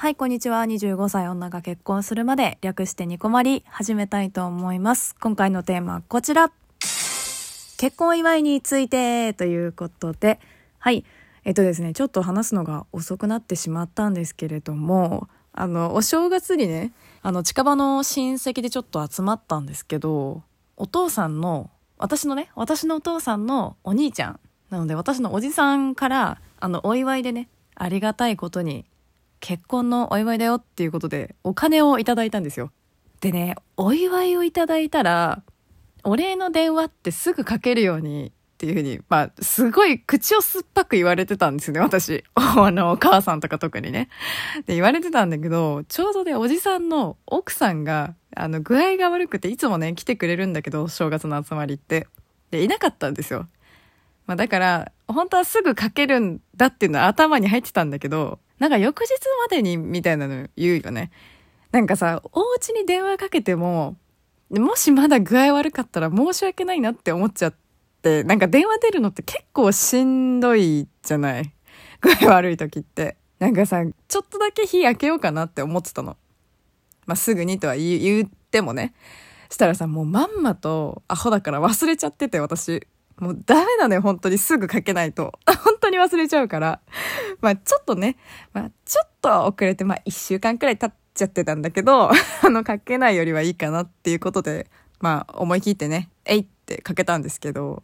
はい、こんにちは。25歳女が結婚するまで略してニコマリ始めたいと思います。今回のテーマはこちら。結婚祝いについてということで、はい。えっとですね、ちょっと話すのが遅くなってしまったんですけれども、あの、お正月にね、あの、近場の親戚でちょっと集まったんですけど、お父さんの、私のね、私のお父さんのお兄ちゃん、なので私のおじさんから、あの、お祝いでね、ありがたいことに、結婚のお祝いだよっていうことで、お金をいただいたんですよ。でね、お祝いをいただいたら、お礼の電話ってすぐかけるようにっていうふうに、まあ、すごい口を酸っぱく言われてたんですよね、私。あの、お母さんとか特にね。で、言われてたんだけど、ちょうどね、おじさんの奥さんが、あの、具合が悪くて、いつもね、来てくれるんだけど、正月の集まりって。で、いなかったんですよ。まあ、だから、本当はすぐかけるんだっていうのは頭に入ってたんだけど、なんか翌日までにみたいなの言うよね。なんかさ、お家に電話かけても、もしまだ具合悪かったら申し訳ないなって思っちゃって、なんか電話出るのって結構しんどいじゃない？具合悪い時って。なんかさ、ちょっとだけ火開けようかなって思ってたの。まあ、すぐにとは言ってもね。したらさ、もうまんまとアホだから忘れちゃってて、私。もうダメだね、本当にすぐかけないと。本当に忘れちゃうから。まあちょっとね、まあちょっと遅れて、まあ一週間くらい経っちゃってたんだけど、あの、かけないよりはいいかなっていうことで、まあ思い切ってね、えいってかけたんですけど、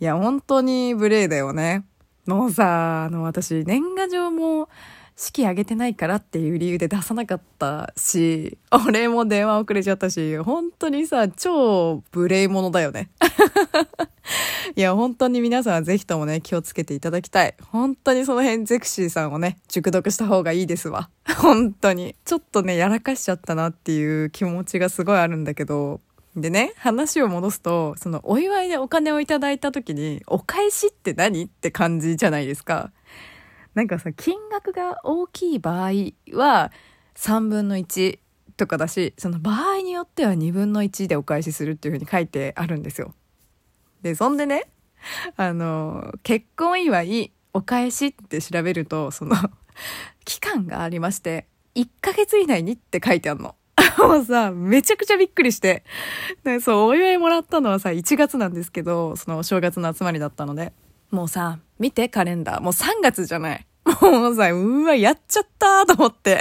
いや、本当に無礼だよね。もうさ、あの、私、年賀状も、式あげてないからっていう理由で出さなかったし、俺も電話遅れちゃったし、本当にさ、超無礼者だよね。いや、本当に皆さんはぜひともね、気をつけていただきたい。本当にその辺、ゼクシーさんをね、熟読した方がいいですわ。本当に。ちょっとね、やらかしちゃったなっていう気持ちがすごいあるんだけど、でね、話を戻すと、そのお祝いでお金をいただいた時に、お返しって何って感じじゃないですか。なんかさ、金額が大きい場合は、3分の1とかだし、その場合によっては2分の1でお返しするっていうふうに書いてあるんですよ。で、そんでね、あの、結婚祝い、お返しって調べると、その、期間がありまして、1ヶ月以内にって書いてあるの。もうさ、めちゃくちゃびっくりして。で、そう、お祝いもらったのはさ、1月なんですけど、そのお正月の集まりだったので。もうさ、見てカレンダー。もう3月じゃない。もうさ、うわ、やっちゃったと思って。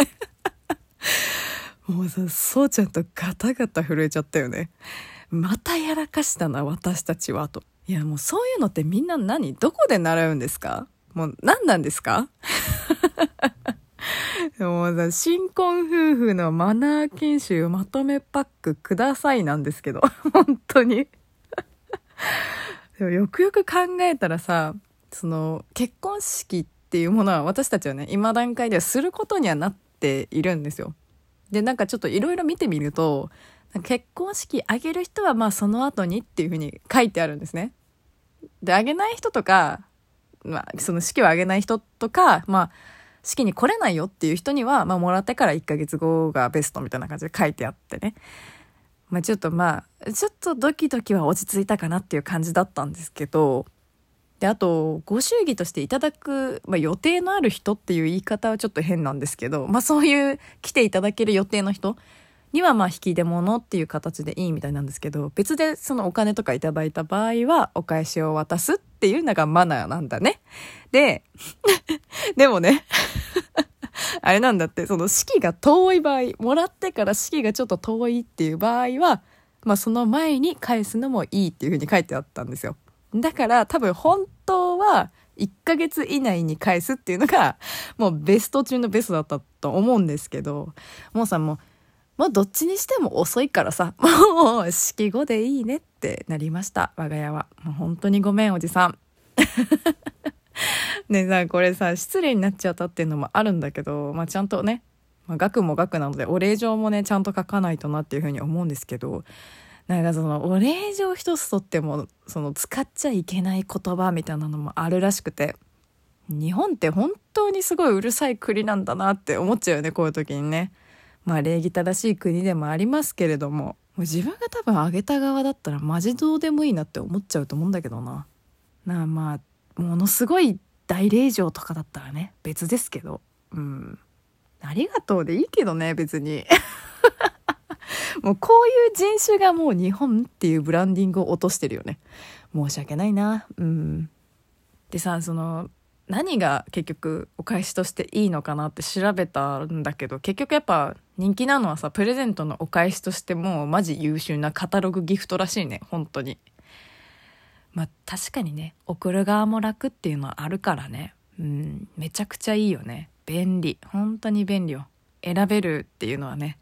もうさ、そうちゃんとガタガタ震えちゃったよね。またやらかしたな、私たちは、と。いや、もうそういうのってみんな何？どこで習うんですか？もう何なんですか？もう、新婚夫婦のマナー研修まとめパックくださいなんですけど、本当に。でもよくよく考えたらさ、その、結婚式っていうものは私たちはね、今段階ではすることにはなっているんですよ。で、なんかちょっといろいろ見てみると、結婚式挙げる人はまあその後にっていうふうに書いてあるんですね。で、挙げない人とか、まあその式を挙げない人とか、まあ式に来れないよっていう人には、まあもらってから1ヶ月後がベストみたいな感じで書いてあってね。まあちょっとまあ、ちょっとドキドキは落ち着いたかなっていう感じだったんですけど、で、あと、ご祝儀としていただく、まあ、予定のある人っていう言い方はちょっと変なんですけど、まあ、そういう来ていただける予定の人には、まあ、引き出物っていう形でいいみたいなんですけど、別でそのお金とかいただいた場合は、お返しを渡すっていうのがマナーなんだね。で、でもね、あれなんだって、その式が遠い場合、もらってから式がちょっと遠いっていう場合は、まあ、その前に返すのもいいっていうふうに書いてあったんですよ。だから多分本当は1ヶ月以内に返すっていうのがもうベスト中のベストだったと思うんですけど、もうさん、もう、もうどっちにしても遅いからさ、もう式後でいいねってなりました、我が家は。もう本当にごめん、おじさん。ねさ、これさ、失礼になっちゃったっていうのもあるんだけど、まあちゃんとね、まあ、額も額なのでお礼状もね、ちゃんと書かないとなっていうふうに思うんですけど、なんかそのお礼状一つとってもその使っちゃいけない言葉みたいなのもあるらしくて日本って本当にすごいうるさい国なんだなって思っちゃうよねこういう時にねまあ礼儀正しい国でもありますけれどももう自分が多分あげた側だったらマジどうでもいいなって思っちゃうと思うんだけどななあまあものすごい大礼状とかだったらね別ですけどうんありがとうでいいけどね、別に。もうこういう人種がもう日本っていうブランディングを落としてるよね。申し訳ないな。うん。でさ、その、何が結局お返しとしていいのかなって調べたんだけど結局やっぱ人気なのはさプレゼントのお返しとしてもうマジ優秀なカタログギフトらしいね本当に。まあ確かにね送る側も楽っていうのはあるからね。うんめちゃくちゃいいよね。便利。本当に便利よ選べるっていうのはね。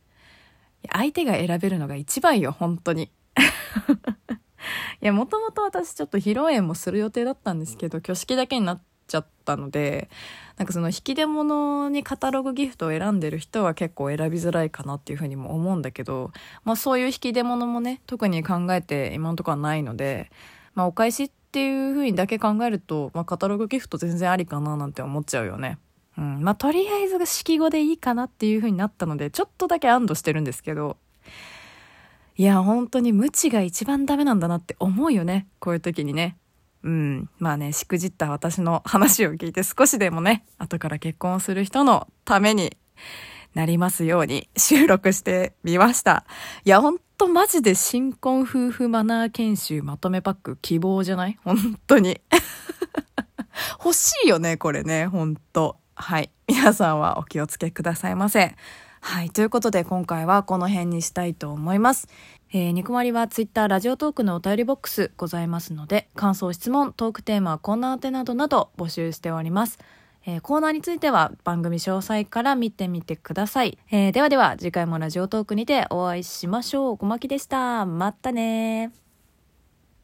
相手が選べるのが一番よ本当に。いやもともと私ちょっと披露宴もする予定だったんですけど挙式だけになってちゃったのでなんかその引き出物にカタログギフトを選んでる人は結構選びづらいかなっていうふうにも思うんだけど、まあ、そういう引き出物もね特に考えて今のところはないので、まあ、お返しっていうふうにだけ考えると、まあ、カタログギフト全然ありかななんて思っちゃうよね。うん、まあとりあえず式語でいいかなっていう風になったのでちょっとだけ安堵してるんですけどいや本当に無知が一番ダメなんだなって思うよねこういう時にねうん。まあね、しくじった私の話を聞いて少しでもね、後から結婚する人のためになりますように収録してみました。いや、ほんとマジで新婚夫婦マナー研修まとめパック希望じゃない？本当に。欲しいよね、これね、ほんと。はい。皆さんはお気をつけくださいませ。はい。ということで今回はこの辺にしたいと思います。えー、ニコマリはツイッター、ラジオトークのお便りボックスございますので、感想、質問、トークテーマ、コーナー宛てなどなど募集しております。えー、コーナーについては番組詳細から見てみてください。えー、ではでは次回もラジオトークにてお会いしましょう。小牧でした。またね